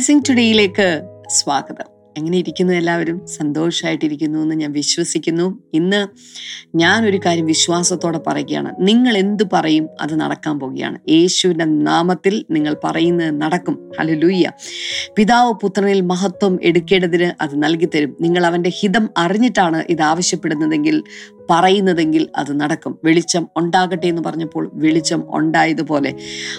Blessing ടുഡേയിലേക്ക് സ്വാഗതം. എങ്ങനെ ഇരിക്കുന്നു എല്ലാവരും? സന്തോഷമായിട്ടിരിക്കുന്നു എന്ന് ഞാൻ വിശ്വസിക്കുന്നു. ഇന്ന് ഞാൻ ഒരു കാര്യം വിശ്വാസത്തോടെ പറയുകയാണ്. നിങ്ങൾ എന്ത് പറയും അത് നടക്കാൻ പോവുകയാണ്. യേശുവിന്റെ നാമത്തിൽ നിങ്ങൾ പറയുന്നത് നടക്കും. ഹലലൂയ്യ പിതാവ് പുത്രനിൽ മഹത്വം എടുക്കേണ്ടതിന് അത് നൽകി തരും നിങ്ങൾ അവന്റെ ഹിതം അറിഞ്ഞിട്ടാണ് ഇത് ആവശ്യപ്പെടുന്നതെങ്കിൽ പറയുന്നതെങ്കിൽ അത് നടക്കും. വെളിച്ചം ഉണ്ടാകട്ടെ എന്ന് പറഞ്ഞപ്പോൾ വെളിച്ചം ഉണ്ടായതുപോലെ.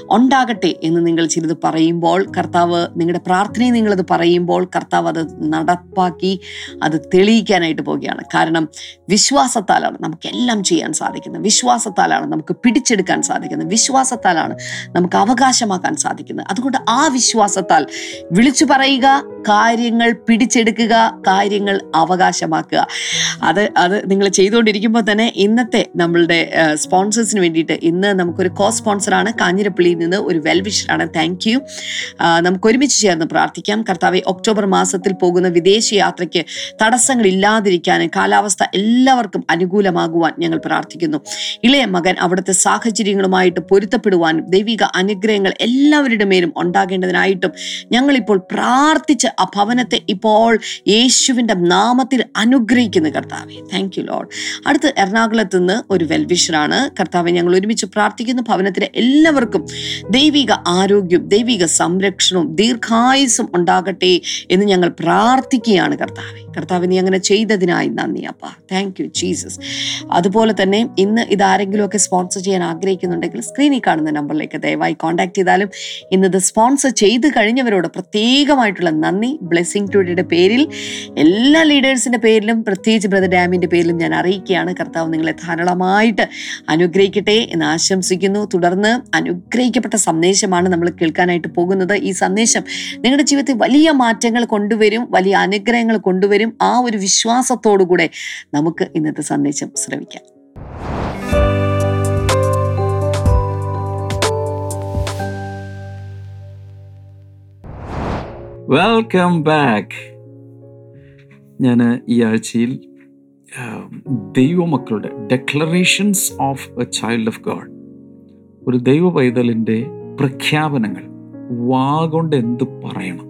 ഉണ്ടാകട്ടെ എന്ന് നിങ്ങൾ ചിലത് പറയുമ്പോൾ കർത്താവ് നിങ്ങളുടെ പ്രാർത്ഥനയെ നിങ്ങളത് പറയുമ്പോൾ കർത്താവ് അത് നടപ്പാക്കി അത് തെളിയിക്കാനായിട്ട് പോവുകയാണ്. കാരണം വിശ്വാസത്താലാണ് നമുക്കെല്ലാം ചെയ്യാൻ സാധിക്കുന്നത്. വിശ്വാസത്താലാണ് നമുക്ക് പിടിച്ചെടുക്കാൻ സാധിക്കുന്നത്. വിശ്വാസത്താലാണ് നമുക്ക് അവകാശമാക്കാൻ സാധിക്കുന്നത്. അതുകൊണ്ട് ആ വിശ്വാസത്താൽ വിളിച്ചു പറയുക കാര്യങ്ങൾ പിടിച്ചെടുക്കുക കാര്യങ്ങൾ അവകാശമാക്കുക. അത് അത് നിങ്ങൾ ചെയ്തുകൊണ്ടിരിക്കുമ്പോൾ തന്നെ ഇന്നത്തെ നമ്മളുടെ സ്പോൺസേഴ്സിന് വേണ്ടിയിട്ട് ഇന്ന് നമുക്കൊരു കോ സ്പോൺസറാണ് കാഞ്ഞിരപ്പള്ളിയിൽ നിന്ന് ഒരു വെൽവിഷറാണ് താങ്ക് യു നമുക്ക് ഒരുമിച്ച് ചേർന്ന് പ്രാർത്ഥിക്കാം. കർത്താവെ ഒക്ടോബർ മാസത്തിൽ പോകുന്ന വിദേശ യാത്രയ്ക്ക് തടസ്സങ്ങൾ ഇല്ലാതിരിക്കാനും കാലാവസ്ഥ എല്ലാവർക്കും അനുകൂലമാകുവാൻ ഞങ്ങൾ പ്രാർത്ഥിക്കുന്നു. ഇളയ മകൻ അവിടുത്തെ സാഹചര്യങ്ങളുമായിട്ട് പൊരുത്തപ്പെടുവാനും ദൈവിക അനുഗ്രഹങ്ങൾ എല്ലാവരുടെ മേലും ഉണ്ടാകേണ്ടതിനായിട്ടും ഞങ്ങളിപ്പോൾ പ്രാർത്ഥിച്ച് ആ ഭവനത്തെ ഇപ്പോൾ യേശുവിന്റെ നാമത്തിൽ അനുഗ്രഹിക്കുന്നു കർത്താവെ. താങ്ക് യു ലോഡ് അടുത്ത് എറണാകുളത്ത് നിന്ന് ഒരു വെൽവിഷറാണ്. കർത്താവെ ഞങ്ങൾ ഒരുമിച്ച് പ്രാർത്ഥിക്കുന്ന ഭവനത്തിലെ എല്ലാവർക്കും ദൈവിക ആരോഗ്യം ദൈവിക സംരക്ഷണവും ദീർഘായുസും ഉണ്ടാകട്ടെ എന്ന് ഞങ്ങൾ പ്രാർത്ഥിക്കുകയാണ് കർത്താവെ. കർത്താവ് നീ അങ്ങനെ ചെയ്തതിനായി നന്ദി അപ്പ. താങ്ക് യു ജീസസ് അതുപോലെ തന്നെ ഇന്ന് ഇതാരെങ്കിലുമൊക്കെ സ്പോൺസർ ചെയ്യാൻ ആഗ്രഹിക്കുന്നുണ്ടെങ്കിൽ സ്ക്രീനിൽ കാണുന്ന നമ്പറിലേക്ക് ദയവായി കോൺടാക്ട് ചെയ്താലും ഇന്ന് ഇത് സ്പോൺസർ ചെയ്ത് കഴിഞ്ഞവരോട് പ്രത്യേകമായിട്ടുള്ള നന്ദി ബ്ലെസ്സിങ് ടുഡേയുടെ പേരിൽ എല്ലാ ലീഡേഴ്സിന്റെ പേരിലും പ്രത്യേകിച്ച് ബ്രദർ ഡാമിന്റെ പേരിലും ഞാൻ അറിയിക്കുകയാണ് കർത്താവ് നിങ്ങളെ ധാരാളമായിട്ട് അനുഗ്രഹിക്കട്ടെ എന്ന് ആശംസിക്കുന്നു. തുടർന്ന് അനുഗ്രഹിക്കപ്പെട്ട സന്ദേശമാണ് നമ്മൾ കേൾക്കാനായിട്ട് പോകുന്നത്. ഈ സന്ദേശം നിങ്ങളുടെ ജീവിതത്തിൽ വലിയ മാറ്റങ്ങൾ കൊണ്ടുവരും വലിയ അനുഗ്രഹങ്ങൾ കൊണ്ടുവരും. ആ ഒരു വിശ്വാസത്തോടു കൂടെ നമുക്ക് ഇന്നത്തെ സന്ദേശം ശ്രമിക്കാം വെൽക്കം ബാക്ക് ഞാൻ ഈ ആഴ്ചയിൽ ദൈവമക്കളുടെ declarations of a child of God ഒരു ദൈവ പൈതലിന്റെ പ്രഖ്യാപനങ്ങൾ വാഗൊണ്ട് എന്ത് പറയണം?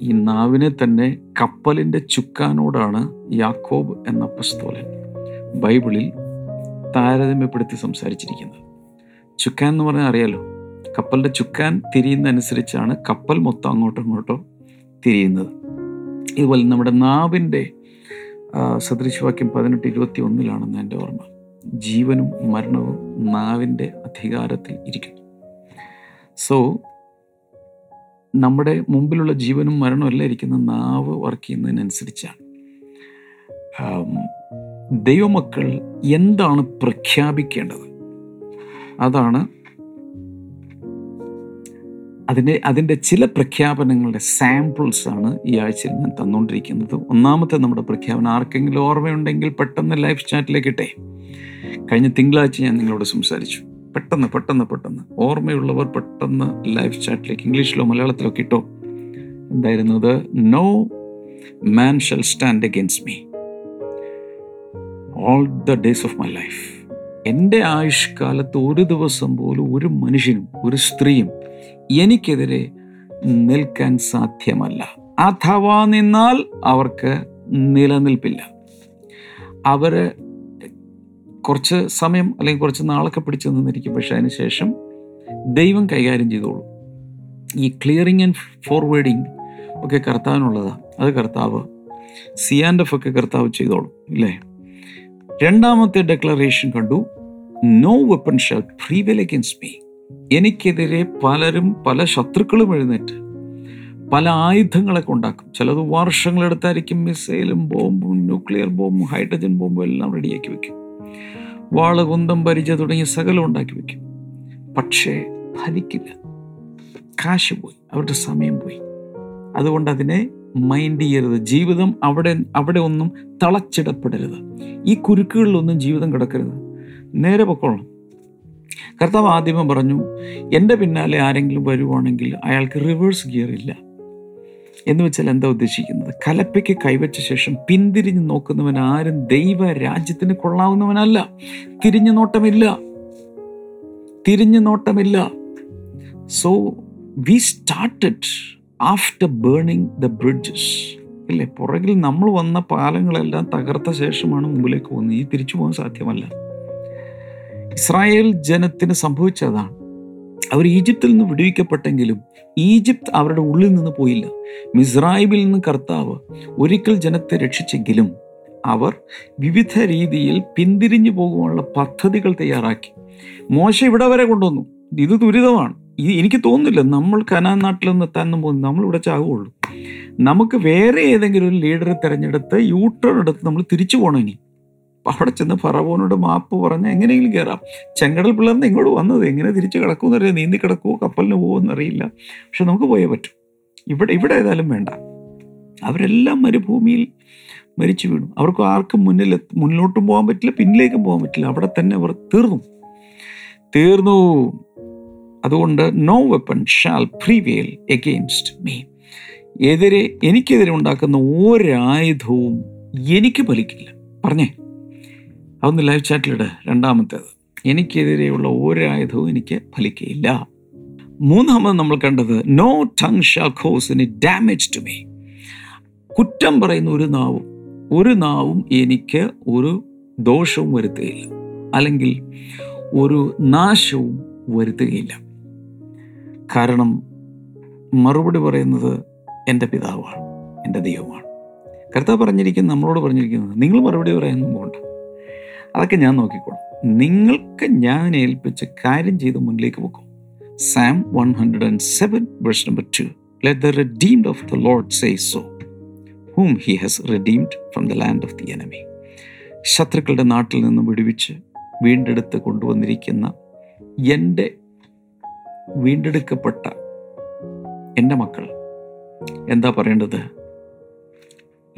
ഈ നാവിനെ തന്നെ കപ്പലിന്റെ ചുക്കാനോടാണ് യാക്കോബ് എന്ന പുസ്തോലൻ ബൈബിളിൽ താരതമ്യപ്പെടുത്തി സംസാരിച്ചിരിക്കുന്നത്. ചുക്കാൻ എന്ന് പറഞ്ഞാൽ അറിയാലോ കപ്പലിന്റെ ചുക്കാൻ തിരിയുന്നതനുസരിച്ചാണ് കപ്പൽ മൊത്തം അങ്ങോട്ടോ ഇങ്ങോട്ടോ തിരിയുന്നത്. ഇതുപോലെ നമ്മുടെ നാവിന്റെ സദൃശവാക്യം പതിനെട്ട് ഇരുപത്തി ഒന്നിലാണെന്ന് എന്റെ ഓർമ്മ. ജീവനും മരണവും നാവിന്റെ അധികാരത്തിൽ ഇരിക്കുന്നു. സോ നമ്മുടെ മുമ്പിലുള്ള ജീവനും മരണവും എല്ലാം ഇരിക്കുന്ന നാവ് വർക്ക് ചെയ്യുന്നതിനനുസരിച്ചാണ്. ദൈവമക്കൾ എന്താണ് പ്രഖ്യാപിക്കേണ്ടത്? അതാണ് അതിന്റെ അതിന്റെ ചില പ്രഖ്യാപനങ്ങളുടെ സാമ്പിൾസാണ് ഈ ആഴ്ചയിൽ ഞാൻ തന്നുകൊണ്ടിരിക്കുന്നത്. ഒന്നാമത്തെ നമ്മുടെ പ്രഖ്യാപനം ആർക്കെങ്കിലും ഓർമ്മയുണ്ടെങ്കിൽ പെട്ടെന്ന് ലൈഫ് ചാറ്റിലേക്ക് ഇട്ടേ. കഴിഞ്ഞ തിങ്കളാഴ്ച ഞാൻ നിങ്ങളോട് സംസാരിച്ചു. പെട്ടെന്ന് പെട്ടെന്ന് പെട്ടെന്ന്. ഓർമ്മയുള്ളവർ പെട്ടെന്ന് ലൈഫ് ചാറ്റിലേക്ക് ഇംഗ്ലീഷിലോ മലയാളത്തിലോ കിട്ടോ എന്തായിരുന്നത്? No man shall stand against me all the days of my life എന്റെ ആയുഷ്കാലത്ത് ഒരു ദിവസം പോലും ഒരു മനുഷ്യനും ഒരു സ്ത്രീയും എനിക്കെതിരെ നിൽക്കാൻ സാധ്യമല്ല. അഥവാ നിന്നാൽ അവർക്ക് നിലനിൽപ്പില്ല. അവർ കുറച്ച് സമയം അല്ലെങ്കിൽ കുറച്ച് നാളൊക്കെ പിടിച്ചു നിന്നിരിക്കും. പക്ഷെ അതിനുശേഷം ദൈവം കൈകാര്യം ചെയ്തോളൂ. ഈ ക്ലിയറിങ് ആൻഡ് ഫോർവേഡിങ് ഒക്കെ കർത്താവിനുള്ളതാണ് അത് കർത്താവ് സിയാൻഡ് എഫ് ഒക്കെ കർത്താവ് ചെയ്തോളൂ. ഇല്ലേ? രണ്ടാമത്തെ ഡെക്ലറേഷൻ കണ്ടു. No weapon shall prevail against me എനിക്കെതിരെ പലരും പല ശത്രുക്കളും എഴുന്നേറ്റ് പല ആയുധങ്ങളൊക്കെ ഉണ്ടാക്കും. ചിലത് വർഷങ്ങളെടുത്തായിരിക്കും മിസൈലും ബോംബും ന്യൂക്ലിയർ ബോംബും ഹൈഡ്രജൻ ബോംബും എല്ലാം റെഡിയാക്കി വെക്കും. വാൾ കുന്തം പരിച തുടങ്ങിയ സകലം ഉണ്ടാക്കി വെക്കും. പക്ഷേ ഫലിക്കില്ല. കാശ് പോയി അവരുടെ സമയം പോയി. അതുകൊണ്ട് അതിനെ മൈൻഡ് ചെയ്യരുത്. ജീവിതം അവിടെ അവിടെ ഒന്നും തളച്ചിടപ്പെടരുത്. ഈ കുരുക്കുകളിലൊന്നും ജീവിതം കിടക്കരുത്. നേരെ പൊക്കോളണം. കർത്താവ് ആദ്യമേ പറഞ്ഞു എന്റെ പിന്നാലെ ആരെങ്കിലും വരുവാണെങ്കിൽ അയാൾക്ക് റിവേഴ്സ് ഗിയർ ഇല്ല. എന്ന് വെച്ചാൽ എന്താ ഉദ്ദേശിക്കുന്നത്? കലപ്പയ്ക്ക് കൈവച്ച ശേഷം പിന്തിരിഞ്ഞ് നോക്കുന്നവൻ ആരും ദൈവ രാജ്യത്തിന് കൊള്ളാവുന്നവനല്ല. തിരിഞ്ഞു നോട്ടമില്ല. തിരിഞ്ഞു നോട്ടമില്ല. So we started after burning the bridges അല്ലേ? പുറകിൽ നമ്മൾ വന്ന പാലങ്ങളെല്ലാം തകർത്ത ശേഷമാണ് മുമ്പിലേക്ക് പോകുന്നത്. ഈ തിരിച്ചു പോകാൻ സാധ്യമല്ല. ഇസ്രായേൽ ജനത്തിന് സംഭവിച്ചതാണ്. അവർ ഈജിപ്തിൽ നിന്ന് വിടുവിക്കപ്പെട്ടെങ്കിലും ഈജിപ്ത് അവരുടെ ഉള്ളിൽ നിന്ന് പോയില്ല. മിസ്രൈബിൽ നിന്ന് കർത്താവ് ഒരിക്കൽ ജനത്തെ രക്ഷിച്ചെങ്കിലും അവർ വിവിധ രീതിയിൽ പിന്തിരിഞ്ഞു പോകുവാനുള്ള പദ്ധതികൾ തയ്യാറാക്കി. മോശ ഇവിടെ വരെ കൊണ്ടുവന്നു. ഇത് ദുരിതമാണ്. ഇത് എനിക്ക് തോന്നുന്നില്ല നമ്മൾ കനാൻ നാട്ടിൽ നിന്ന് എത്താനൊന്നും പോകുന്നു നമ്മൾ ഇവിടെ ചാകുള്ളൂ നമുക്ക് വേറെ ഏതെങ്കിലും ഒരു ലീഡറെ തിരഞ്ഞെടുത്ത് യൂട്ടേൺ എടുത്ത് നമ്മൾ തിരിച്ചു പോകണം ഇനി. അവിടെ ചെന്ന് ഫറവോനോട് മാപ്പ് പറഞ്ഞ് എങ്ങനെയെങ്കിലും കയറാം. ചെങ്കടൽ പിള്ളേർന്ന് ഇങ്ങോട്ട് വന്നത്? എങ്ങനെ തിരിച്ച് കിടക്കുമെന്ന് അറിയാം. നീന്തി കിടക്കുമോ കപ്പലിന് പോകുമോ അറിയില്ല പക്ഷെ നമുക്ക് പോയേ പറ്റും. ഇവിടെ ഇവിടെ ഏതായാലും വേണ്ട. അവരെല്ലാം മരുഭൂമിയിൽ മരിച്ചു വീണു. അവർക്ക് ആർക്കും മുന്നിൽ മുന്നോട്ടും പോകാൻ പറ്റില്ല പിന്നിലേക്കും പോകാൻ പറ്റില്ല. അവിടെ തന്നെ അവർ തീർന്നു. തീർന്നു. അതുകൊണ്ട് no weapon shall prevail against me എതിരെ എനിക്കെതിരെ ഉണ്ടാക്കുന്ന ഒരായുധവും എനിക്ക് ഫലിക്കില്ല. പറഞ്ഞേ? അതൊന്ന് ലൈവ് ചാറ്റിലിട് രണ്ടാമത്തേത്. എനിക്കെതിരെയുള്ള ഒരായുധവും എനിക്ക് ഫലിക്കയില്ല. മൂന്നാമത് നമ്മൾ കണ്ടത് no tongue shall cause any damage to me കുറ്റം പറയുന്ന ഒരു നാവും ഒരു നാവും എനിക്ക് ഒരു ദോഷവും വരുത്തുകയില്ല. അല്ലെങ്കിൽ ഒരു നാശവും വരുത്തുകയില്ല. കാരണം മറുപടി പറയുന്നത് എന്റെ പിതാവാണ് എന്റെ ദൈവമാണ്. കർത്താവ് പറഞ്ഞിരിക്കുന്നത് നമ്മളോട് പറഞ്ഞിരിക്കുന്നത് നിങ്ങൾ മറുപടി പറയാനൊന്നും പോകണ്ട അതൊക്കെ ഞാൻ നോക്കിക്കോളാം. നിങ്ങൾക്ക് ഞാൻ ഏൽപ്പിച്ച കാര്യം ചെയ്ത് മുന്നിലേക്ക് പോകും psalm one hundred and seven verse number two let the redeemed of the Lord say so whom he has redeemed from the land of the enemy ശത്രുക്കളുടെ നാട്ടിൽ നിന്ന് വിടുവിച്ച് വീണ്ടെടുത്ത് കൊണ്ടുവന്നിരിക്കുന്ന എന്റെ വീണ്ടെടുക്കപ്പെട്ട എന്റെ മക്കൾ. എന്താ പറയേണ്ടത്?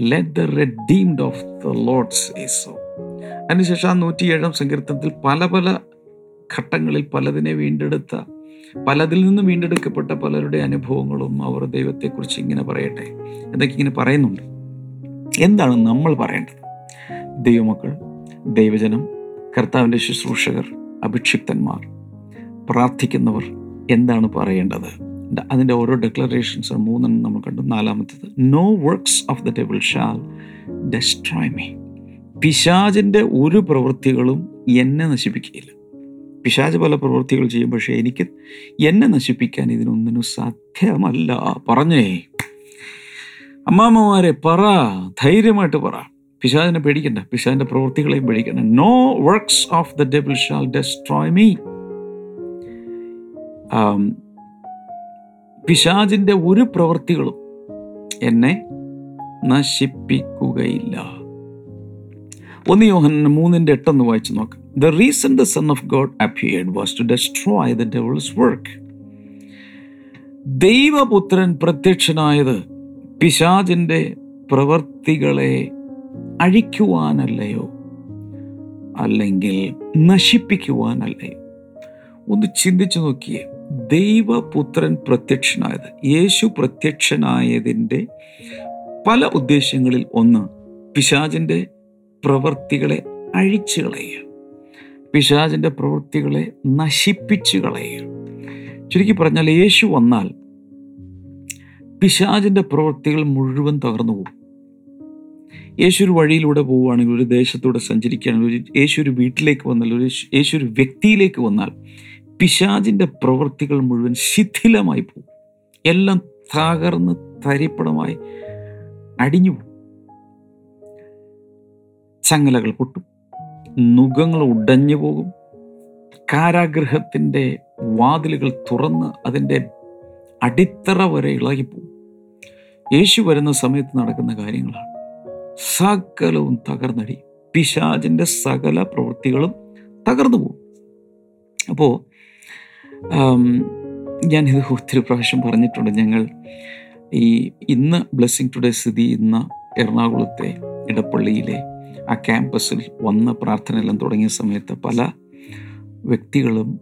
Let the redeemed of the Lord say so അതിനുശേഷം ആ നൂറ്റി ഏഴാം സങ്കീർത്തനത്തിൽ പല പല ഘട്ടങ്ങളിൽ പലതിനെ വീണ്ടെടുത്ത പലതിൽ നിന്നും വീണ്ടെടുക്കപ്പെട്ട പലരുടെ അനുഭവങ്ങളും അവർ ദൈവത്തെക്കുറിച്ച് ഇങ്ങനെ പറയട്ടെ എന്നൊക്കെ ഇങ്ങനെ പറയുന്നുണ്ട്. എന്താണ് നമ്മൾ പറയേണ്ടത്? ദൈവമക്കൾ ദൈവജനം കർത്താവിന്റെ ശുശ്രൂഷകർ അഭിക്ഷിപ്തന്മാർ പ്രാർത്ഥിക്കുന്നവർ എന്താണ് പറയേണ്ടത്? അതിന്റെ ഓരോ ഡെക്ലറേഷൻസ് മൂന്നെണ്ണം നമ്മൾ കണ്ടു. നാലാമത്തേത് no works of the devil shall destroy me പിശാചിന്റെ ഒരു പ്രവൃത്തികളും എന്നെ നശിപ്പിക്കുകയില്ല. പിശാജ് പല പ്രവൃത്തികൾ ചെയ്യും പക്ഷേ എനിക്ക് എന്നെ നശിപ്പിക്കാൻ ഇതിനൊന്നിനും സാധ്യമല്ല. പറഞ്ഞേ. അമ്മാമ്മമാരെ പറ ധൈര്യമായിട്ട് പറ. പിശാജിനെ പേടിക്കണ്ട പിശാചിന്റെ പ്രവൃത്തികളെയും പേടിക്കണ്ട. No works of the devil shall destroy me പിശാജിന്റെ ഒരു പ്രവൃത്തികളും എന്നെ നശിപ്പിക്കുകയില്ല. ഒന്ന് യോഹന മൂന്നിന്റെ എട്ടൊന്ന് വായിച്ചു നോക്ക്. The reason the son of God appeared was to destroy the devil's work ദൈവപുത്രൻ പ്രത്യക്ഷനായത് പിശാചിന്റെ പ്രവർത്തികളെ അഴിക്കുവാനല്ലയോ? അല്ലെങ്കിൽ നശിപ്പിക്കുവാനല്ലയോ? ഒന്ന് ചിന്തിച്ചു നോക്കിയേ. ദൈവപുത്രൻ പ്രത്യക്ഷനായത് യേശു പ്രത്യക്ഷനായതിന്റെ പല ഉദ്ദേശങ്ങളിൽ ഒന്ന് പിശാചിന്റെ പ്രവൃത്തികളെ അഴിച്ചു കളയുക. പിശാചിന്റെ പ്രവൃത്തികളെ നശിപ്പിച്ചു കളയുക. ചുരുക്കി പറഞ്ഞാൽ യേശു വന്നാൽ പിശാചിന്റെ പ്രവൃത്തികൾ മുഴുവൻ തകർന്നു പോകും യേശു ഒരു വഴിയിലൂടെ പോവുകയാണെങ്കിൽ ഒരു ദേശത്തൂടെ സഞ്ചരിക്കുകയാണെങ്കിൽ ഒരു യേശു ഒരു വീട്ടിലേക്ക് വന്നാൽ ഒരു യേശു ഒരു വ്യക്തിയിലേക്ക് വന്നാൽ പിശാചിന്റെ പ്രവൃത്തികൾ മുഴുവൻ ശിഥിലമായി പോകും. എല്ലാം തകർന്ന് തരിപ്പണമായി അടിഞ്ഞു പോകും ചങ്ങലകൾ പൊട്ടും. നുഖങ്ങൾ ഉടഞ്ഞു പോകും. കാരാഗ്രഹത്തിന്റെ വാതിലുകൾ തുറന്ന് അതിന്റെ അടിത്തറ വരെ ഇളകിപ്പോകും. യേശു വരുന്ന സമയത്ത് നടക്കുന്ന കാര്യങ്ങളാണ്. സകലവും തകർന്നടി. പിശാചിന്റെ സകല പ്രവൃത്തികളും തകർന്നു പോകും. അപ്പോൾ ഞാനിത് ഒത്തിരി പ്രാവശ്യം പറഞ്ഞിട്ടുണ്ട്. ഞങ്ങൾ ഈ ഇന്ന് ബ്ലെസ്സിങ് ടുഡേ സ്ഥിതി ഇന്ന് എറണാകുളത്തെ ഇടപ്പള്ളിയിലെ ആ ക്യാമ്പസിൽ വന്ന് പ്രാർത്ഥനയെല്ലാം തുടങ്ങിയ സമയത്ത് പല വ്യക്തികളും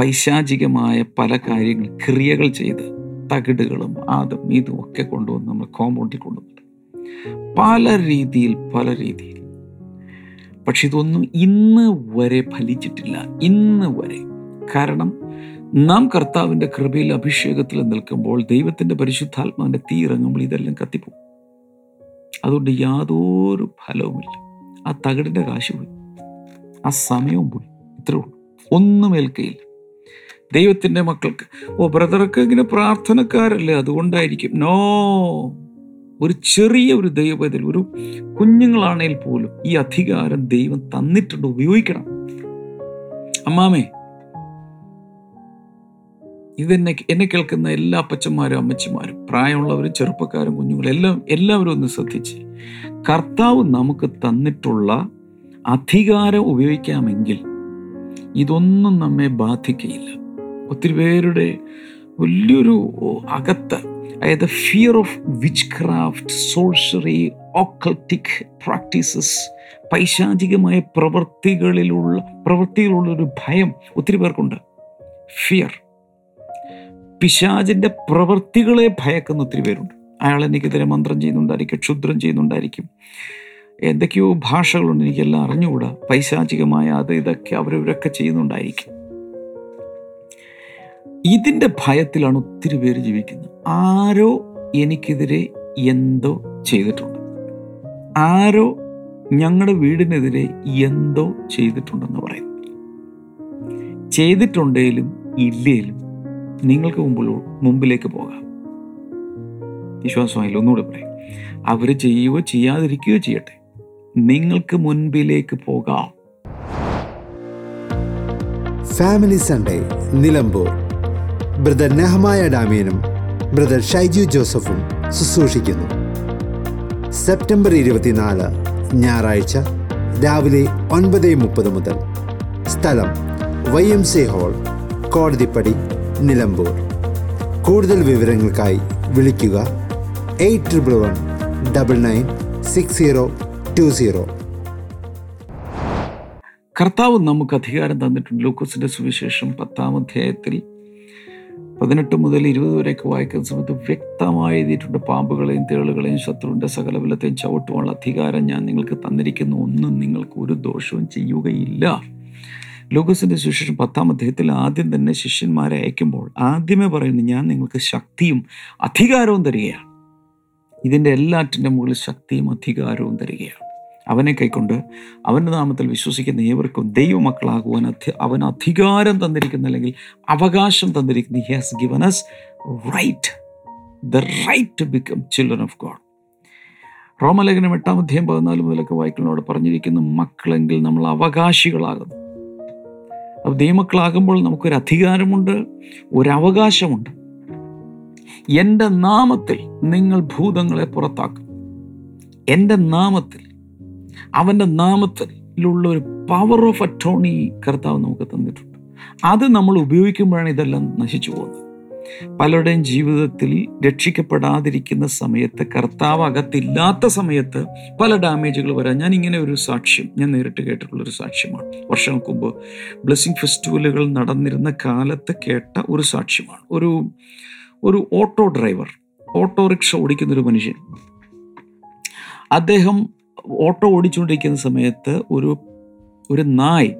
പൈശാചികമായ പല കാര്യങ്ങൾ ക്രിയകൾ ചെയ്ത് തകിടുകളും അതും ഇതും ഒക്കെ കൊണ്ടുവന്ന് നമ്മൾ കോമ്പൗണ്ടിൽ കൊണ്ടുവന്നു പല രീതിയിൽ പല രീതിയിൽ. പക്ഷെ ഇതൊന്നും ഇന്ന് വരെ ഫലിച്ചിട്ടില്ല. ഇന്ന് വരെ. കാരണം നാം കർത്താവിന്റെ കൃപയിൽ അഭിഷേകത്തിൽ നിൽക്കുമ്പോൾ ദൈവത്തിന്റെ പരിശുദ്ധാത്മാവിന്റെ തീ ഇറങ്ങുമ്പോൾ ഇതെല്ലാം കത്തിപ്പോകും. അതുകൊണ്ട് യാതൊരു ഫലവുമില്ല. ആ തകിടിന്റെ കാശ് പോയി. ആ സമയവും പോയി. ഇത്രേ ഉള്ളൂ. ഒന്നും ഏൽക്കയില്ല. ദൈവത്തിന്റെ മക്കൾക്ക് ഓ ബ്രദർക്ക് ഇങ്ങനെ പ്രാർത്ഥനക്കാരല്ലേ? അതുകൊണ്ടായിരിക്കും. നോ. ഒരു ചെറിയ ഒരു ദൈവത്തിൽ ഒരു കുഞ്ഞുങ്ങളാണെങ്കിൽ പോലും ഈ അധികാരം ദൈവം തന്നിട്ടുണ്ട്. ഉപയോഗിക്കണം. അമ്മാമേ ഇതെന്നെ എന്നെ കേൾക്കുന്ന എല്ലാ അപ്പച്ചന്മാരും അമ്മച്ചിമാരും പ്രായമുള്ളവരും ചെറുപ്പക്കാരും കുഞ്ഞുങ്ങളും എല്ലാം എല്ലാവരും ഒന്ന് ശ്രദ്ധിച്ച്. കർത്താവ് നമുക്ക് തന്നിട്ടുള്ള അധികാരം ഉപയോഗിക്കാമെങ്കിൽ ഇതൊന്നും നമ്മെ ബാധിക്കയില്ല. ഒത്തിരി പേരുടെ വലിയൊരു അകത്ത് അതായത് fear of witchcraft sorcery occultic practices പൈശാചികമായ പ്രവൃത്തികളിലുള്ള പ്രവൃത്തികളുള്ളൊരു ഭയം ഒത്തിരി പേർക്കുണ്ട്. ഫിയർ പിശാചിന്റെ പ്രവൃത്തികളെ ഭയക്കുന്ന ഒത്തിരി പേരുണ്ട്. അയാൾ എനിക്കെതിരെ മന്ത്രം ചെയ്യുന്നുണ്ടായിരിക്കും ക്ഷുദ്രം ചെയ്യുന്നുണ്ടായിരിക്കും. എന്തൊക്കെയോ ഭാഷകളുണ്ട് എനിക്കെല്ലാം അറിഞ്ഞുകൂടാ. പൈശാചികമായ അത് ഇതൊക്കെ അവരവരൊക്കെ ചെയ്യുന്നുണ്ടായിരിക്കും. ഇതിന്റെ ഭയത്തിലാണ് ഒത്തിരി പേര് ജീവിക്കുന്നത്. ആരോ എനിക്കെതിരെ എന്തോ ചെയ്തിട്ടുണ്ട്. ആരോ ഞങ്ങളുടെ വീടിനെതിരെ എന്തോ ചെയ്തിട്ടുണ്ടെന്ന് പറയുന്നു. ചെയ്തിട്ടുണ്ടെങ്കിലും ഇല്ലേലും നിങ്ങൾക്ക് മുമ്പിൽ മുമ്പിലേക്ക് പോകാം. വിശ്വാസമായില്ല ഒന്നുകൂടെ പറയും. അവർ ചെയ്യുകയോ ചെയ്യാതിരിക്കുകയോ ചെയ്യട്ടെ. നിങ്ങൾക്ക് മുൻപിലേക്ക് പോകാം. Family Sunday Nilambur. Brother Nehemiah ഡാമിയനും ബ്രദർ ഷൈജു ജോസഫും ശുശ്രൂഷിക്കുന്നു. സെപ്റ്റംബർ ഇരുപത്തിനാല് ഞായറാഴ്ച രാവിലെ ഒൻപത് മുപ്പത് മുതൽ. സ്ഥലം Y M C hall Kodathippady Nilambur. കൂടുതൽ വിവരങ്ങൾക്കായി വിളിക്കുക eight triple one double nine six zero two zero. കർത്താവ് നമുക്ക് അധികാരം തന്നിട്ടുണ്ട്. ലൂക്കോസിന്റെ സുവിശേഷം പത്താം അധ്യായത്തിൽ പതിനെട്ട് മുതൽ ഇരുപത് വരെയൊക്കെ വായിക്കുന്ന സമയത്ത് വ്യക്തമായി എഴുതിയിട്ടുണ്ട്. പാമ്പുകളെയും തേളുകളെയും ശത്രുവിന്റെ സകലബലത്തെയും ചവിട്ടുവാനുള്ള അധികാരം ഞാൻ നിങ്ങൾക്ക് തന്നിരിക്കുന്നു. ഒന്നും നിങ്ങൾക്ക് ഒരു ദോഷവും ചെയ്യുകയില്ല. ലോകസിന്റെ സുശേഷം പത്താം അധ്യായത്തിൽ ആദ്യം തന്നെ ശിഷ്യന്മാരെ അയക്കുമ്പോൾ ആദ്യമേ പറയുന്നു ഞാൻ നിങ്ങൾക്ക് ശക്തിയും അധികാരവും തരികയാണ്. ഇതിന്റെ എല്ലാറ്റിന്റെ മുകളിൽ ശക്തിയും അധികാരവും തരികയാണ്. അവനെ കൈക്കൊണ്ട് അവന്റെ നാമത്തിൽ വിശ്വസിക്കുന്ന ഏവർക്കും ദൈവമക്കളാകുവാൻ അധി അവൻ അധികാരം തന്നിരിക്കുന്ന അല്ലെങ്കിൽ അവകാശം തന്നിരിക്കുന്ന he has given us right the right to become children of God റോമലേഖനം എട്ടാം അധ്യായം പതിനാല് മുതലൊക്കെ വായിക്കുന്നതോട് പറഞ്ഞിരിക്കുന്ന മക്കളെങ്കിൽ നമ്മൾ അവകാശികളാകുന്നു. അപ്പോൾ ദൈവമക്കളാകുമ്പോൾ നമുക്കൊരു അധികാരമുണ്ട് ഒരവകാശമുണ്ട്. എന്റെ നാമത്തിൽ നിങ്ങൾ ഭൂതങ്ങളെ പുറത്താക്കും. എന്റെ നാമത്തിൽ അവന്റെ നാമത്തിലുള്ള ഒരു പവർ ഓഫ് അറ്റോണി കർത്താവ് നമുക്ക് തന്നിട്ടുണ്ട്. അത് നമ്മൾ ഉപയോഗിക്കുമ്പോഴാണ് ഇതെല്ലാം നശിച്ചു പോകുന്നത്. പലരുടെയും ജീവിതത്തിൽ രക്ഷിക്കപ്പെടാതിരിക്കുന്ന സമയത്ത് കർത്താവ് അകത്തില്ലാത്ത സമയത്ത് പല ഡാമേജുകൾ വരാം ഞാൻ ഇങ്ങനെ ഒരു സാക്ഷ്യം ഞാൻ നേരിട്ട് കേട്ടിട്ടുള്ളൊരു സാക്ഷ്യമാണ്. വർഷങ്ങൾക്ക് മുമ്പ് ബ്ലെസ്സിങ് ഫെസ്റ്റിവലുകൾ നടന്നിരുന്ന കാലത്ത് കേട്ട ഒരു സാക്ഷ്യമാണ്. ഒരു ഒരു ഓട്ടോ ഡ്രൈവർ ഓട്ടോറിക്ഷ ഓടിക്കുന്ന ഒരു മനുഷ്യൻ. അദ്ദേഹം ഓട്ടോ ഓടിച്ചുകൊണ്ടിരിക്കുന്ന സമയത്ത് ഒരു ഒരു നായ്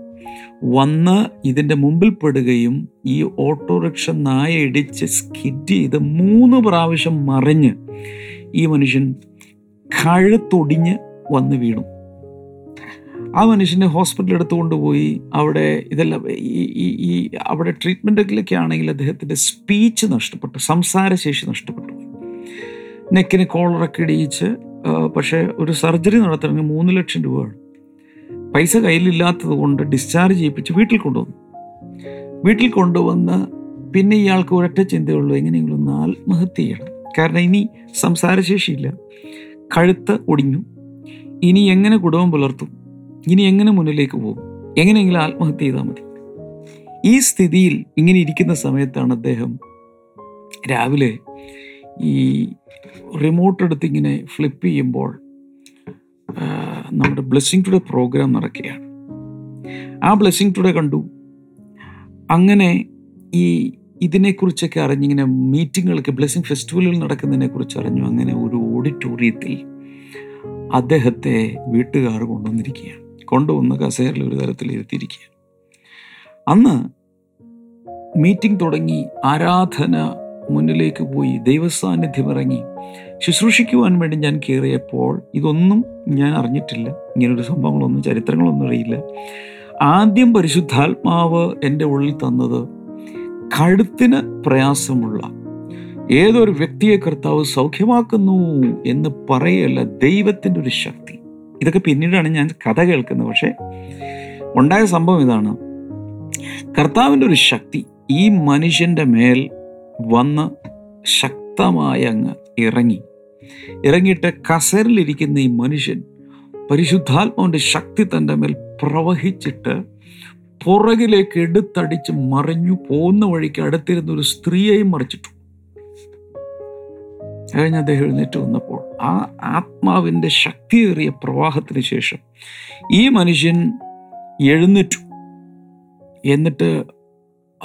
വന്ന് ഇതിന്റെ മുമ്പിൽ പെടുകയും ഈ ഓട്ടോറിക്ഷ നായ ഇടിച്ച് സ്കിഡ് ചെയ്ത് മൂന്ന് പ്രാവശ്യം മറിഞ്ഞ് ഈ മനുഷ്യൻ കഴുത്തൊടിഞ്ഞ് വന്ന് വീണു. ആ മനുഷ്യനെ ഹോസ്പിറ്റലിൽ എടുത്തുകൊണ്ട് പോയി. അവിടെ ഇതെല്ലാം ഈ ഈ അവിടെ ട്രീറ്റ്മെന്റൊക്കെ ആണെങ്കിൽ അദ്ദേഹത്തിന്റെ സ്പീച്ച് നഷ്ടപ്പെട്ടു സംസാരശേഷി നഷ്ടപ്പെട്ടു. നെക്കിന് കോളറൊക്കെ ഇടിയിച്ച് പക്ഷേ ഒരു സർജറി നടത്തണമെങ്കിൽ മൂന്ന് ലക്ഷം രൂപയാണ് പൈസ കയ്യിലില്ലാത്തത് കൊണ്ട് ഡിസ്ചാർജ് ചെയ്യിപ്പിച്ച് വീട്ടിൽ കൊണ്ടുവന്നു. വീട്ടിൽ കൊണ്ടുവന്ന് പിന്നെ ഇയാൾക്ക് ഒരൊറ്റ ചിന്തയുള്ളൂ എങ്ങനെയെങ്കിലും ആത്മഹത്യ ചെയ്യണം. കാരണം ഇനി സംസാരശേഷിയില്ല. കഴുത്ത് ഒടിഞ്ഞു. ഇനി എങ്ങനെ കുടുംബം പുലർത്തും? ഇനി എങ്ങനെ മുന്നിലേക്ക് പോകും? എങ്ങനെയെങ്കിലും ആത്മഹത്യ ചെയ്താൽ മതി. ഈ സ്ഥിതിയിൽ ഇങ്ങനെ ഇരിക്കുന്ന സമയത്താണ് അദ്ദേഹം രാവിലെ ഈ റിമോട്ട് എടുത്ത് ഇങ്ങനെ ഫ്ലിപ്പ് ചെയ്യുമ്പോൾ നമ്മുടെ ബ്ലെസ്സിങ് ടുഡേ പ്രോഗ്രാം നടക്കുകയാണ്. ആ ബ്ലെസ്സിങ് ടുഡേ കണ്ടു. അങ്ങനെ ഈ ഇതിനെക്കുറിച്ചൊക്കെ അറിഞ്ഞിങ്ങനെ മീറ്റിങ്ങുകളൊക്കെ ബ്ലെസ്സിങ് ഫെസ്റ്റിവലുകൾ നടക്കുന്നതിനെക്കുറിച്ച് അറിഞ്ഞു. അങ്ങനെ ഒരു ഓഡിറ്റോറിയത്തിൽ അദ്ദേഹത്തെ വീട്ടുകാർ കൊണ്ടുവന്നിരിക്കുകയാണ്. കൊണ്ടുവന്ന് കസേരയിൽ ഒരു തരത്തിൽ ഇരുത്തിയിരിക്കുക അന്ന് മീറ്റിംഗ് തുടങ്ങി ആരാധന മുന്നിലേക്ക് പോയി ദൈവസാന്നിധ്യം ഇറങ്ങി. ശുശ്രൂഷിക്കുവാൻ വേണ്ടി ഞാൻ കയറിയപ്പോൾ ഇതൊന്നും ഞാൻ അറിഞ്ഞിട്ടില്ല. ഇങ്ങനൊരു സംഭവങ്ങളൊന്നും ചരിത്രങ്ങളൊന്നും അറിയില്ല. ആദ്യം പരിശുദ്ധാത്മാവ് എന്റെ ഉള്ളിൽ തന്നത് കഴുത്തിന് പ്രയാസമുള്ള ഏതൊരു വ്യക്തിയെ കർത്താവ് സൗഖ്യമാക്കുന്നു എന്ന് പറയല്ല ദൈവത്തിന്റെ ഒരു ശക്തി. ഇതൊക്കെ പിന്നീടാണ് ഞാൻ കഥ കേൾക്കുന്നത്. പക്ഷേ ഉണ്ടായ സംഭവം ഇതാണ്. കർത്താവിന്റെ ഒരു ശക്തി ഈ മനുഷ്യന്റെ മേൽ വന്ന് ശക്തമായി അങ്ങ് ഇറങ്ങി. ഇറങ്ങിയിട്ട് കസേരയിലിരിക്കുന്ന ഈ മനുഷ്യൻ പരിശുദ്ധാത്മാവിന്റെ ശക്തി തന്റെ മേൽ പ്രവഹിച്ചിട്ട് പുറകിലേക്ക് എടുത്തടിച്ച് മറിഞ്ഞു പോകുന്ന വഴിക്ക് അടുത്തിരുന്ന ഒരു സ്ത്രീയെയും മറിച്ചിട്ടു. കഴിഞ്ഞ അദ്ദേഹം എഴുന്നേറ്റ് വന്നപ്പോൾ ആ ആത്മാവിന്റെ ശക്തിയേറിയ പ്രവാഹത്തിന് ശേഷം ഈ മനുഷ്യൻ എഴുന്നേറ്റു. എന്നിട്ട്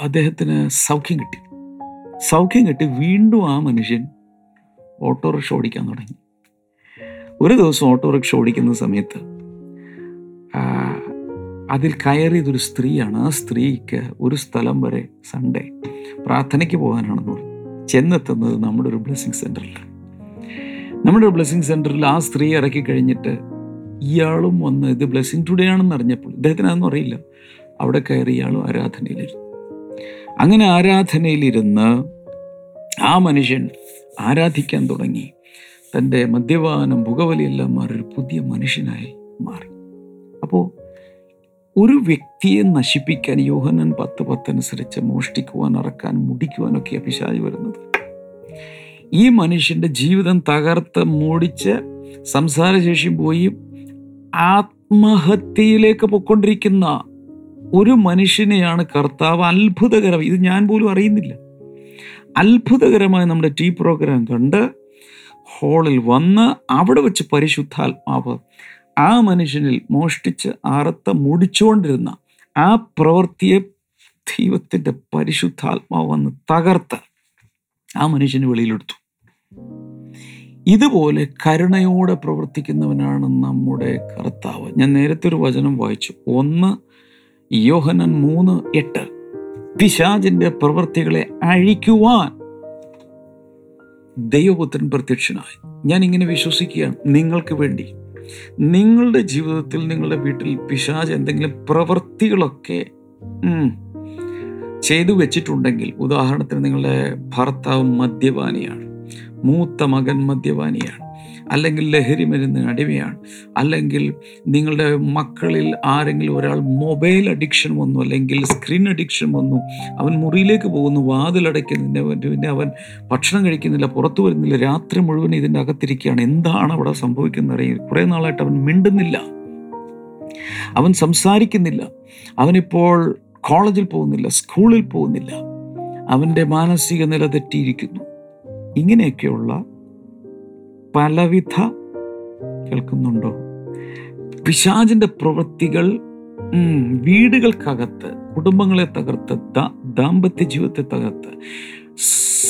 അദ്ദേഹത്തിന് സൗഖ്യം കിട്ടി. സൗഖ്യം കിട്ടി. വീണ്ടും ആ മനുഷ്യൻ ഓട്ടോറിക്ഷ ഓടിക്കാൻ തുടങ്ങി. ഒരു ദിവസം ഓട്ടോറിക്ഷ ഓടിക്കുന്ന സമയത്ത് അതിൽ കയറിയതൊരു സ്ത്രീയാണ്. ആ സ്ത്രീക്ക് ഒരു സ്ഥലം വരെ സൺഡേ പ്രാർത്ഥനയ്ക്ക് പോകാനാണെന്ന് പറഞ്ഞു. ചെന്നെത്തുന്നത് നമ്മുടെ ഒരു ബ്ലെസ്സിങ് സെന്ററിൽ നമ്മുടെ ഒരു ബ്ലെസ്സിങ് സെന്ററിൽ ആ സ്ത്രീ ഇറക്കി കഴിഞ്ഞിട്ട് ഇയാളും വന്ന് ഇത് ബ്ലെസ്സിങ് ടുഡേ ആണെന്ന് അറിഞ്ഞപ്പോൾ ഇദ്ദേഹത്തിന് അതൊന്നും അറിയില്ല. അവിടെ കയറി ഇയാളും ആരാധനയിലിരുന്നു. അങ്ങനെ ആരാധനയിലിരുന്ന് ആ മനുഷ്യൻ ആരാധിക്കാൻ തുടങ്ങി. തന്റെ മദ്യപാനം പുകവലിയെല്ലാം മാറി ഒരു പുതിയ മനുഷ്യനായി മാറി. അപ്പോൾ ഒരു വ്യക്തിയെ നശിപ്പിക്കാൻ യോഹനൻ പത്ത് പത്തനുസരിച്ച് മോഷ്ടിക്കുവാൻ ഇറക്കാൻ മുടിക്കുവാനൊക്കെ പിശാജ് വരുന്നത്. ഈ മനുഷ്യന്റെ ജീവിതം തകർത്ത് മൂടിച്ച് സംസാരശേഷി പോയി ആത്മഹത്യയിലേക്ക് പൊക്കൊണ്ടിരിക്കുന്ന ഒരു മനുഷ്യനെയാണ് കർത്താവ് അത്ഭുതകരം ഇത് ഞാൻ പോലും അറിയുന്നില്ല. അത്ഭുതകരമായ നമ്മുടെ ടി പ്രോഗ്രാം കണ്ട് ഹോളിൽ വന്ന് അവിടെ വെച്ച് പരിശുദ്ധാത്മാവ് ആ മനുഷ്യനിൽ മോഷ്ടിച്ച് അറുത്ത മുടിച്ചുകൊണ്ടിരുന്ന ആ പ്രവൃത്തിയെ ദൈവത്തിന്റെ പരിശുദ്ധാത്മാവ് വന്ന് തകർത്ത് ആ മനുഷ്യന് വെളിയിലെടുത്തു. ഇതുപോലെ കരുണയോടെ പ്രവർത്തിക്കുന്നവനാണ് നമ്മുടെ കർത്താവ്. ഞാൻ നേരത്തെ ഒരു വചനം വായിച്ചു. ഒന്ന് യോഹനൻ മൂന്ന് എട്ട്. പിശാചിന്റെ പ്രവൃത്തികളെ അഴിക്കുവാൻ ദൈവപുത്രൻ പ്രത്യക്ഷനായി. ഞാൻ ഇങ്ങനെ വിശ്വസിക്കുകയാണ്. നിങ്ങൾക്ക് വേണ്ടി. നിങ്ങളുടെ ജീവിതത്തിൽ നിങ്ങളുടെ വീട്ടിൽ പിശാജ് എന്തെങ്കിലും പ്രവൃത്തികളൊക്കെ ചെയ്തു വെച്ചിട്ടുണ്ടെങ്കിൽ ഉദാഹരണത്തിന് നിങ്ങളുടെ ഭർത്താവ് മദ്യപാനിയാണ് മൂത്ത മകൻ മദ്യപാനിയാണ് അല്ലെങ്കിൽ ലഹരി മരുന്നിന് അടിമയാണ്. അല്ലെങ്കിൽ നിങ്ങളുടെ മക്കളിൽ ആരെങ്കിലും ഒരാൾ മൊബൈൽ അഡിക്ഷൻ വന്നു അല്ലെങ്കിൽ സ്ക്രീൻ അഡിക്ഷൻ വന്നു അവൻ മുറിയിലേക്ക് പോകുന്നു വാതിലടയ്ക്കുന്നില്ല പിന്നെ അവൻ ഭക്ഷണം കഴിക്കുന്നില്ല പുറത്തു വരുന്നില്ല രാത്രി മുഴുവൻ ഇതിന്റെ അകത്തിരിക്കുകയാണ്. എന്താണ് അവിടെ സംഭവിക്കുന്നത് അറിയില്ല കുറേ നാളായിട്ട് അവൻ മിണ്ടുന്നില്ല. അവൻ സംസാരിക്കുന്നില്ല. അവനിപ്പോൾ കോളേജിൽ പോകുന്നില്ല സ്കൂളിൽ പോകുന്നില്ല. അവന്റെ മാനസിക നില തെറ്റിയിരിക്കുന്നു. ഇങ്ങനെയൊക്കെയുള്ള പലവിധ കേൾക്കുന്നുണ്ടോ? പിശാചിന്റെ പ്രവൃത്തികൾ വീടുകൾക്കകത്ത് കുടുംബങ്ങളെ തകർത്ത് ദാമ്പത്യ ജീവിതത്തെ തകർത്ത്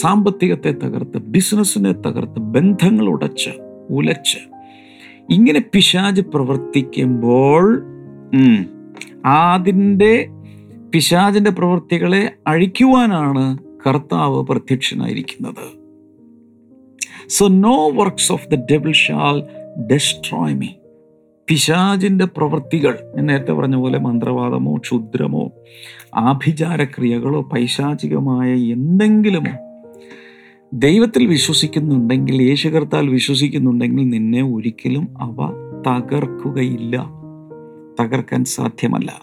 സാമ്പത്തികത്തെ തകർത്ത് ബിസിനസ്സിനെ തകർത്ത് ബന്ധങ്ങൾ ഉടച്ച് ഉലച്ച് ഇങ്ങനെ പിശാജ് പ്രവർത്തിക്കുമ്പോൾ അതിന്റെ പിശാജിന്റെ പ്രവൃത്തികളെ അഴിക്കുവാനാണ് കർത്താവ് പ്രത്യക്ഷനായിരിക്കുന്നത്. So no works of the devil shall destroy me പിശാജിന്റെ പ്രവൃത്തികൾ ഞാൻ നേരത്തെ പറഞ്ഞ പോലെ മന്ത്രവാദമോ ക്ഷുദ്രമോ ആഭിചാരക്രിയകളോ പൈശാചികമായ എന്തെങ്കിലുമോ ദൈവത്തിൽ വിശ്വസിക്കുന്നുണ്ടെങ്കിൽ യേശുകർത്താൽ വിശ്വസിക്കുന്നുണ്ടെങ്കിൽ നിന്നെ ഒരിക്കലും അവ തകർക്കുകയില്ല. തകർക്കാൻ സാധ്യമല്ല.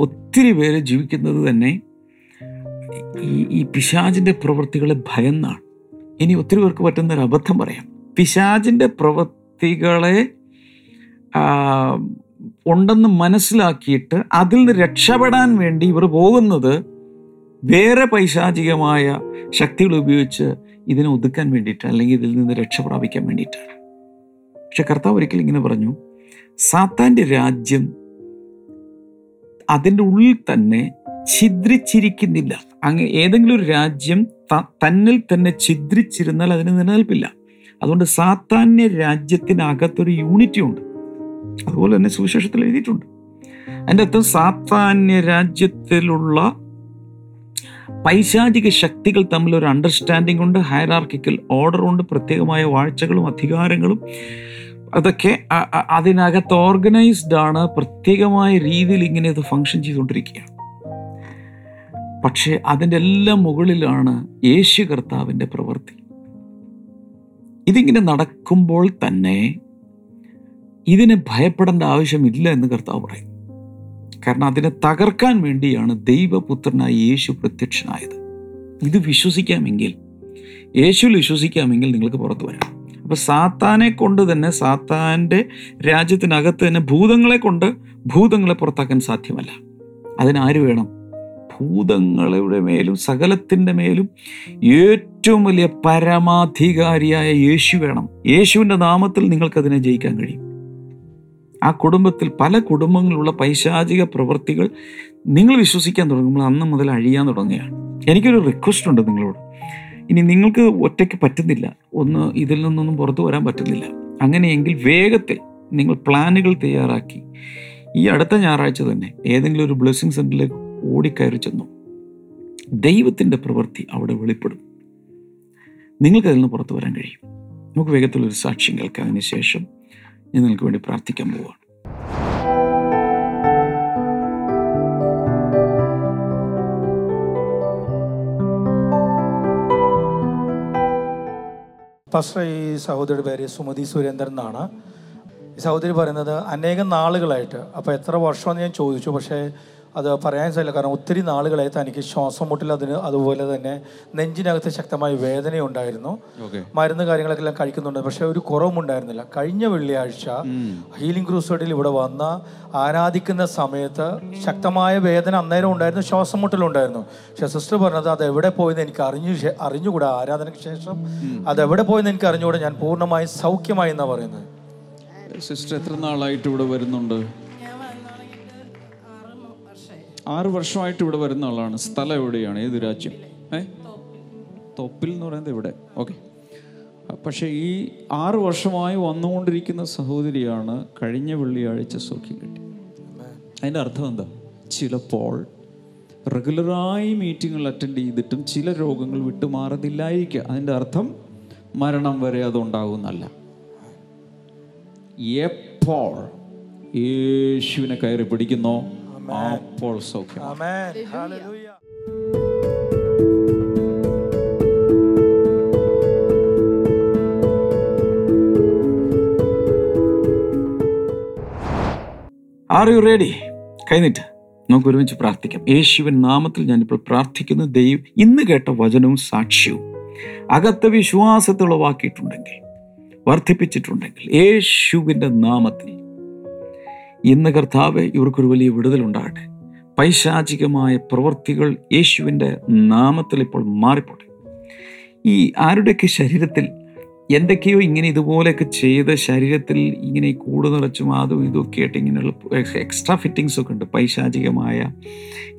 ഒത്തിരി പേര് ജീവിക്കുന്നത് തന്നെ ഈ ഈ പിശാചിന്റെ പ്രവൃത്തികളെ ഭയന്നാണ്. ഇനി ഒത്തിരി പേർക്ക് പറ്റുന്ന ഒരു അബദ്ധം പറയാം. പിശാജിന്റെ പ്രവൃത്തികളെ ഉണ്ടെന്ന് മനസ്സിലാക്കിയിട്ട് അതിൽ നിന്ന് രക്ഷപ്പെടാൻ വേണ്ടി ഇവർ പോകുന്നത് വേറെ പൈശാചികമായ ശക്തികൾ ഉപയോഗിച്ച് ഇതിനെ ഒതുക്കാൻ വേണ്ടിയിട്ട് അല്ലെങ്കിൽ ഇതിൽ നിന്ന് രക്ഷ പ്രാപിക്കാൻ വേണ്ടിയിട്ടാണ്. പക്ഷെ കർത്താവ് ഒരിക്കൽ ഇങ്ങനെ പറഞ്ഞു സാത്താന്റെ രാജ്യം അതിന്റെ ഉള്ളിൽ തന്നെ ഛിദ്രിച്ചിരിക്കുന്നില്ല. അങ്ങ് ഏതെങ്കിലും ഒരു രാജ്യം തന്നിൽ തന്നെ ഛിദ്രിച്ചിരുന്നാൽ അതിന് നിലനിൽപ്പില്ല. അതുകൊണ്ട് സാത്താന്യ രാജ്യത്തിനകത്തൊരു യൂണിറ്റി ഉണ്ട്. അതുപോലെ തന്നെ സുവിശേഷത്തിൽ എഴുതിയിട്ടുണ്ട്. അതിന്റെ അർത്ഥം സാത്താന്യ രാജ്യത്തിലുള്ള പൈശാചിക ശക്തികൾ തമ്മിൽ ഒരു അണ്ടർസ്റ്റാൻഡിംഗ് ഉണ്ട് ഹയറാർക്കിക്കൽ ഓർഡർ ഉണ്ട് പ്രത്യേകമായ വാഴ്ചകളും അധികാരങ്ങളും. അതൊക്കെ അതിനകത്ത് ഓർഗനൈസ്ഡ് ആണ് പ്രത്യേകമായ രീതിയിൽ ഇങ്ങനെ അത് ഫങ്ഷൻ ചെയ്തുകൊണ്ടിരിക്കുകയാണ്. പക്ഷേ അതിന്റെ എല്ലാം മുകളിലാണ് യേശു കർത്താവിന്റെ പ്രവൃത്തി. ഇതിങ്ങനെ നടക്കുമ്പോൾ തന്നെ ഇതിനെ ഭയപ്പെടേണ്ട ആവശ്യമില്ല എന്ന് കർത്താവ് പറയും കാരണം അതിനെ തകർക്കാൻ വേണ്ടിയാണ് ദൈവപുത്രനായ യേശു പ്രത്യക്ഷനായത്. ഇത് വിശ്വസിക്കാമെങ്കിൽ യേശുവിൽ വിശ്വസിക്കാമെങ്കിൽ നിങ്ങൾക്ക് പുറത്തു വരാം. അപ്പോൾ സാത്താനെ കൊണ്ട് തന്നെ സാത്താന്റെ രാജ്യത്തിനകത്ത് തന്നെ ഭൂതങ്ങളെ കൊണ്ട് ഭൂതങ്ങളെ പുറത്താക്കാൻ സാധ്യമല്ല. അതിനാര് വേണം? ഭൂതങ്ങളുടെ മേലും സകലത്തിന്റെ മേലും ഏറ്റവും വലിയ പരമാധികാരിയായ യേശു വേണം. യേശുവിന്റെ നാമത്തിൽ നിങ്ങൾക്കതിനെ ജയിക്കാൻ കഴിയും. ആ കുടുംബത്തിൽ പല കുടുംബങ്ങളിലുള്ള പൈശാചിക പ്രവൃത്തികൾ നിങ്ങൾ വിശ്വസിക്കാൻ തുടങ്ങുമ്പോൾ അന്ന് മുതൽ അഴിയാൻ തുടങ്ങുകയാണ്. എനിക്കൊരു റിക്വസ്റ്റ് ഉണ്ട് നിങ്ങളോട്. ഇനി നിങ്ങൾക്ക് ഒറ്റയ്ക്ക് പറ്റുന്നില്ല. ഒന്ന് ഇതിൽ നിന്നൊന്നും പുറത്തു വരാൻ പറ്റുന്നില്ല. അങ്ങനെയെങ്കിൽ വേഗത്തിൽ നിങ്ങൾ പ്ലാനുകൾ തയ്യാറാക്കി. ഈ അടുത്ത ഞായറാഴ്ച തന്നെ ഏതെങ്കിലും ഒരു ബ്ലെസ്സിങ് സെന്ററിലേക്ക് ഓടിക്കയറി ചെന്നു. ദൈവത്തിന്റെ പ്രവൃത്തി അവിടെ വെളിപ്പെടും. നിങ്ങൾക്ക് അതിൽ നിന്ന് പുറത്തു വരാൻ കഴിയും. നമുക്ക് വേഗത്തിലൊരു സാക്ഷ്യം കേൾക്കാം. അതിന് ശേഷം ഞാൻ നിങ്ങൾക്ക് വേണ്ടി പ്രാർത്ഥിക്കാൻ പോവുകയാണ് ഫസ്റ്റ് ഈ സഹോദരിയുടെ പേര് സുമതി സുരേന്ദ്രൻ എന്നാണ്. ഈ സഹോദരി പറയുന്നത് അനേകം നാളുകളായിട്ട് അപ്പോൾ എത്ര വർഷമെന്ന് ഞാൻ ചോദിച്ചു പക്ഷേ അത് പറയാൻ സാധില്ല. കാരണം ഒത്തിരി നാളുകളായി തനിക്ക് ശ്വാസം മുട്ടിൽ അതിന് അതുപോലെ തന്നെ നെഞ്ചിനകത്ത് ശക്തമായ വേദനയുണ്ടായിരുന്നു. മരുന്ന് കാര്യങ്ങളൊക്കെ എല്ലാം കഴിക്കുന്നുണ്ട്. പക്ഷേ ഒരു കുറവുമുണ്ടായിരുന്നില്ല. കഴിഞ്ഞ വെള്ളിയാഴ്ച ഹീലിംഗ് ക്രൂസൈഡിൽ ഇവിടെ വന്ന ആരാധിക്കുന്ന സമയത്ത് ശക്തമായ വേദന അന്നേരം ഉണ്ടായിരുന്നു. ശ്വാസം മുട്ടലുണ്ടായിരുന്നു പക്ഷെ സിസ്റ്റർ പറഞ്ഞത് അത് എവിടെ പോയെന്ന് എനിക്ക് അറിഞ്ഞു അറിഞ്ഞുകൂടാ. ആരാധനയ്ക്ക് ശേഷം അത് എവിടെ പോയെന്ന് എനിക്ക് അറിഞ്ഞുകൂടാ. ഞാൻ പൂർണമായും സൗഖ്യമായി എന്നാണ് പറയുന്നത്. സിസ്റ്റർ എത്ര നാളായിട്ട് ഇവിടെ വരുന്നുണ്ട്? ആറ് വർഷമായിട്ട് ഇവിടെ വരുന്ന ആളാണ്. സ്ഥലം എവിടെയാണ്? ഏത് രാജ്യം? ഏ? തൊപ്പിൽ എന്ന് പറയുന്നത് ഇവിടെ. ഓക്കെ. പക്ഷെ ഈ ആറ് വർഷമായി വന്നുകൊണ്ടിരിക്കുന്ന സഹോദരിയാണ് കഴിഞ്ഞ വെള്ളിയാഴ്ച സൗഖ്യം കിട്ടി. അതിന്റെ അർത്ഥം എന്താ? ചിലപ്പോൾ റെഗുലറായി മീറ്റിങ്ങുകൾ അറ്റൻഡ് ചെയ്തിട്ടും ചില രോഗങ്ങൾ വിട്ടുമാറുന്നില്ലായിരിക്കുക അതിന്റെ അർത്ഥം മരണം വരെ അതുണ്ടാകുന്നല്ല എപ്പോൾ യേശുവിനെ കയറി പിടിക്കുന്നോ? അപ്പോൾ സൗഖ്യം ആർ യു റെഡി കൈനീട്ട്. നമുക്ക് ഒരുമിച്ച് പ്രാർത്ഥിക്കാം. യേശുവിൻ നാമത്തിൽ ഞാനിപ്പോൾ പ്രാർത്ഥിക്കുന്ന. ദൈവം ഇന്ന് കേട്ട വചനവും സാക്ഷ്യവും. അകത്ത വിശ്വാസത്തെ ഉളവാക്കിയിട്ടുണ്ടെങ്കിൽ വർദ്ധിപ്പിച്ചിട്ടുണ്ടെങ്കിൽ യേശുവിന്റെ നാമത്തിൽ ഇന്ന് കർത്താവ് ഇവർക്കൊരു വലിയ വിടുതലുണ്ടാകട്ടെ. പൈശാചികമായ പ്രവൃത്തികൾ യേശുവിന്റെ നാമത്തിൽ ഇപ്പോൾ മാറിപ്പോട്ടെ. ഈ ആരുടെയൊക്കെ ശരീരത്തിൽ എന്തൊക്കെയോ ഇങ്ങനെ ഇതുപോലെയൊക്കെ ചെയ്ത് ശരീരത്തിൽ ഇങ്ങനെ കൂട് നിറച്ചും അതും ഇതും ഒക്കെ ആയിട്ട് ഇങ്ങനെയുള്ള എക്സ്ട്രാ ഫിറ്റിങ്സ് ഒക്കെ ഉണ്ട്. പൈശാചികമായ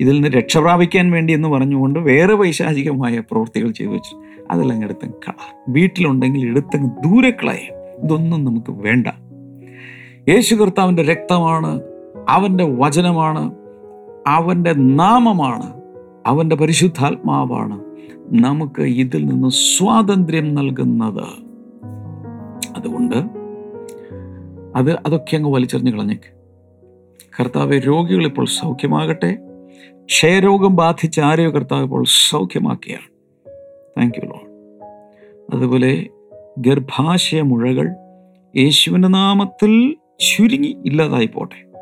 ഇതിൽ നിന്ന് രക്ഷപ്രാപിക്കാൻ വേണ്ടി എന്ന് പറഞ്ഞുകൊണ്ട് വേറെ പൈശാചികമായ പ്രവൃത്തികൾ ചെയ്തു വെച്ചു അതെല്ലാം എടുത്തങ്ങ് കള. വീട്ടിലുണ്ടെങ്കിൽ എടുത്തങ്ങ് ദൂരെ കളയാം. ഇതൊന്നും നമുക്ക് വേണ്ട. യേശു കർത്താവിന്റെ രക്തമാണ് അവന്റെ വചനമാണ് അവന്റെ നാമമാണ് അവന്റെ പരിശുദ്ധാത്മാവാണ് നമുക്ക് ഇതിൽ നിന്ന് സ്വാതന്ത്ര്യം നൽകുന്നത്. അതുകൊണ്ട് അത് അതൊക്കെ അങ്ങ് വലിച്ചെറിഞ്ഞ് കളഞ്ഞേക്ക്. കർത്താവ് രോഗികൾ ഇപ്പോൾ സൗഖ്യമാകട്ടെ. ക്ഷയരോഗം ബാധിച്ച ആരെയോ കർത്താവ് ഇപ്പോൾ സൗഖ്യമാക്കിയാണ്. താങ്ക് യു ലോഡ് അതുപോലെ ഗർഭാശയ മുഴകൾ യേശുവിന്റെ നാമത്തിൽ ചുരുങ്ങി ഇല്ലാതായി പോട്ടെ.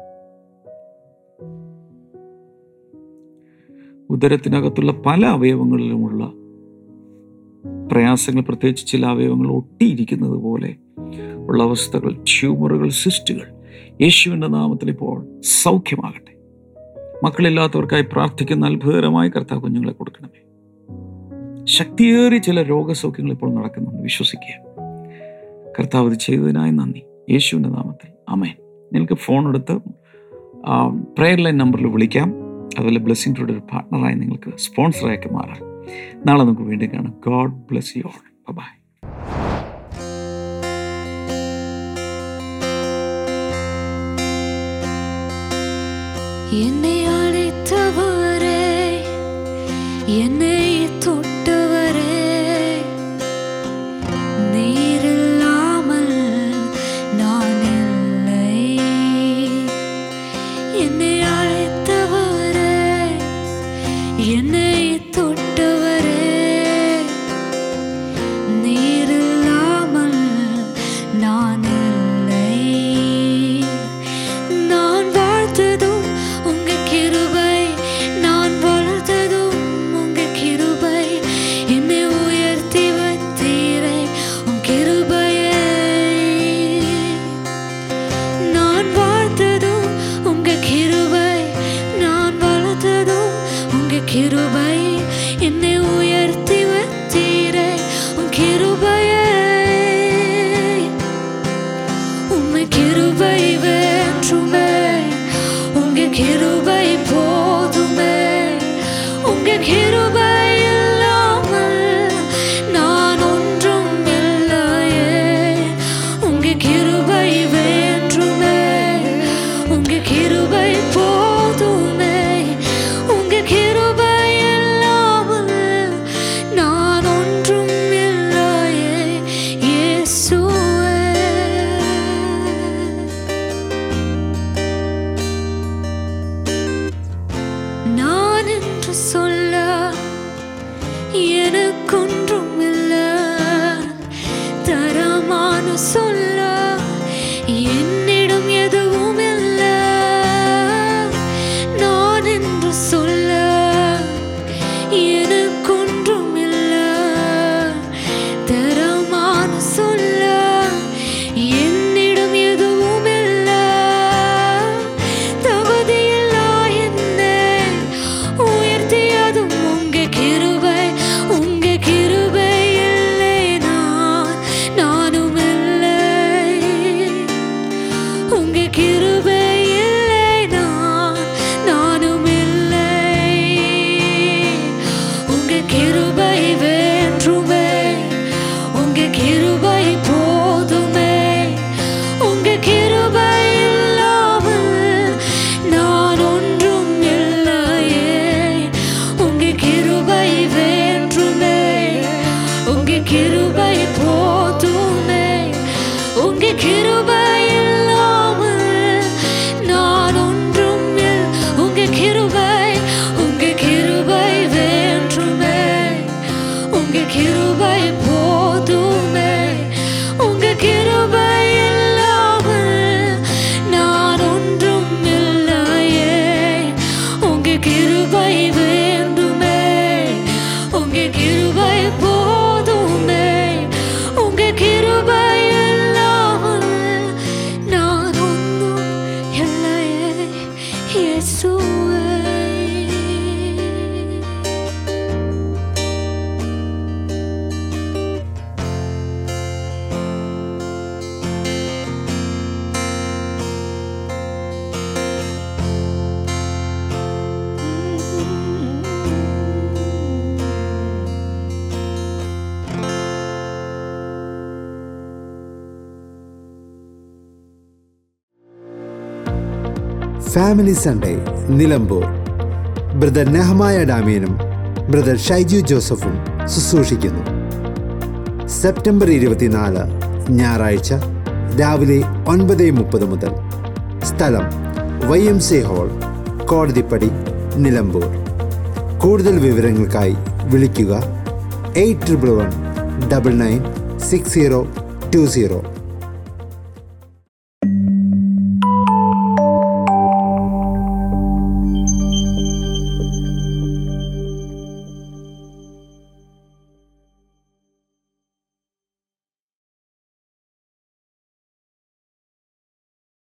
ഉദരത്തിനകത്തുള്ള പല അവയവങ്ങളിലുമുള്ള പ്രയാസങ്ങൾ പ്രത്യേകിച്ച് ചില അവയവങ്ങൾ ഒട്ടിയിരിക്കുന്നത് പോലെ ഉള്ള അവസ്ഥകൾ ട്യൂമറുകൾ സിസ്റ്റുകൾ യേശുവിന്റെ നാമത്തിൽ ഇപ്പോൾ സൗഖ്യമാകട്ടെ. മക്കളില്ലാത്തവർക്കായി പ്രാർത്ഥിക്കുന്ന അത്ഭുതകരമായ കർത്താവ് കുഞ്ഞുങ്ങളെ കൊടുക്കണമേ. ശക്തിയേറി ചില രോഗസൗഖ്യങ്ങൾ ഇപ്പോൾ നടക്കുന്നുണ്ട്. വിശ്വസിക്കുക. കർത്താവ് ചെയ്തതിനായി നന്ദി. യേശുവിന്റെ നാമത്തിൽ അമേ നിങ്ങൾക്ക് ഫോൺ എടുത്ത് പ്രെയർ ലൈൻ നമ്പറിൽ വിളിക്കാം. അതുപോലെ ബ്ലെസ്സിംഗ് ടൂടെ ഒരു പാർട്ട്ണറായി നിങ്ങൾക്ക് സ്പോൺസറായൊക്കെ മാറാം. നാളെ നമുക്ക് വീണ്ടും കാണാം. God bless you all bye എന്നെ அழைத்தவரே என்னை quiero You Get family Sunday Nilambur brother Nehemiah ഡാമിയനും ബ്രദർ ഷൈജു ജോസഫും ശുശ്രൂഷിക്കുന്നു. സെപ്റ്റംബർ ഇരുപത്തിനാല് ഞായറാഴ്ച രാവിലെ ഒൻപത് മുപ്പത് മുതൽ. സ്ഥലം Y M C hall Kodathippady Nilambur കൂടുതൽ വിവരങ്ങൾക്കായി വിളിക്കുക eight triple one double nine six zero two zero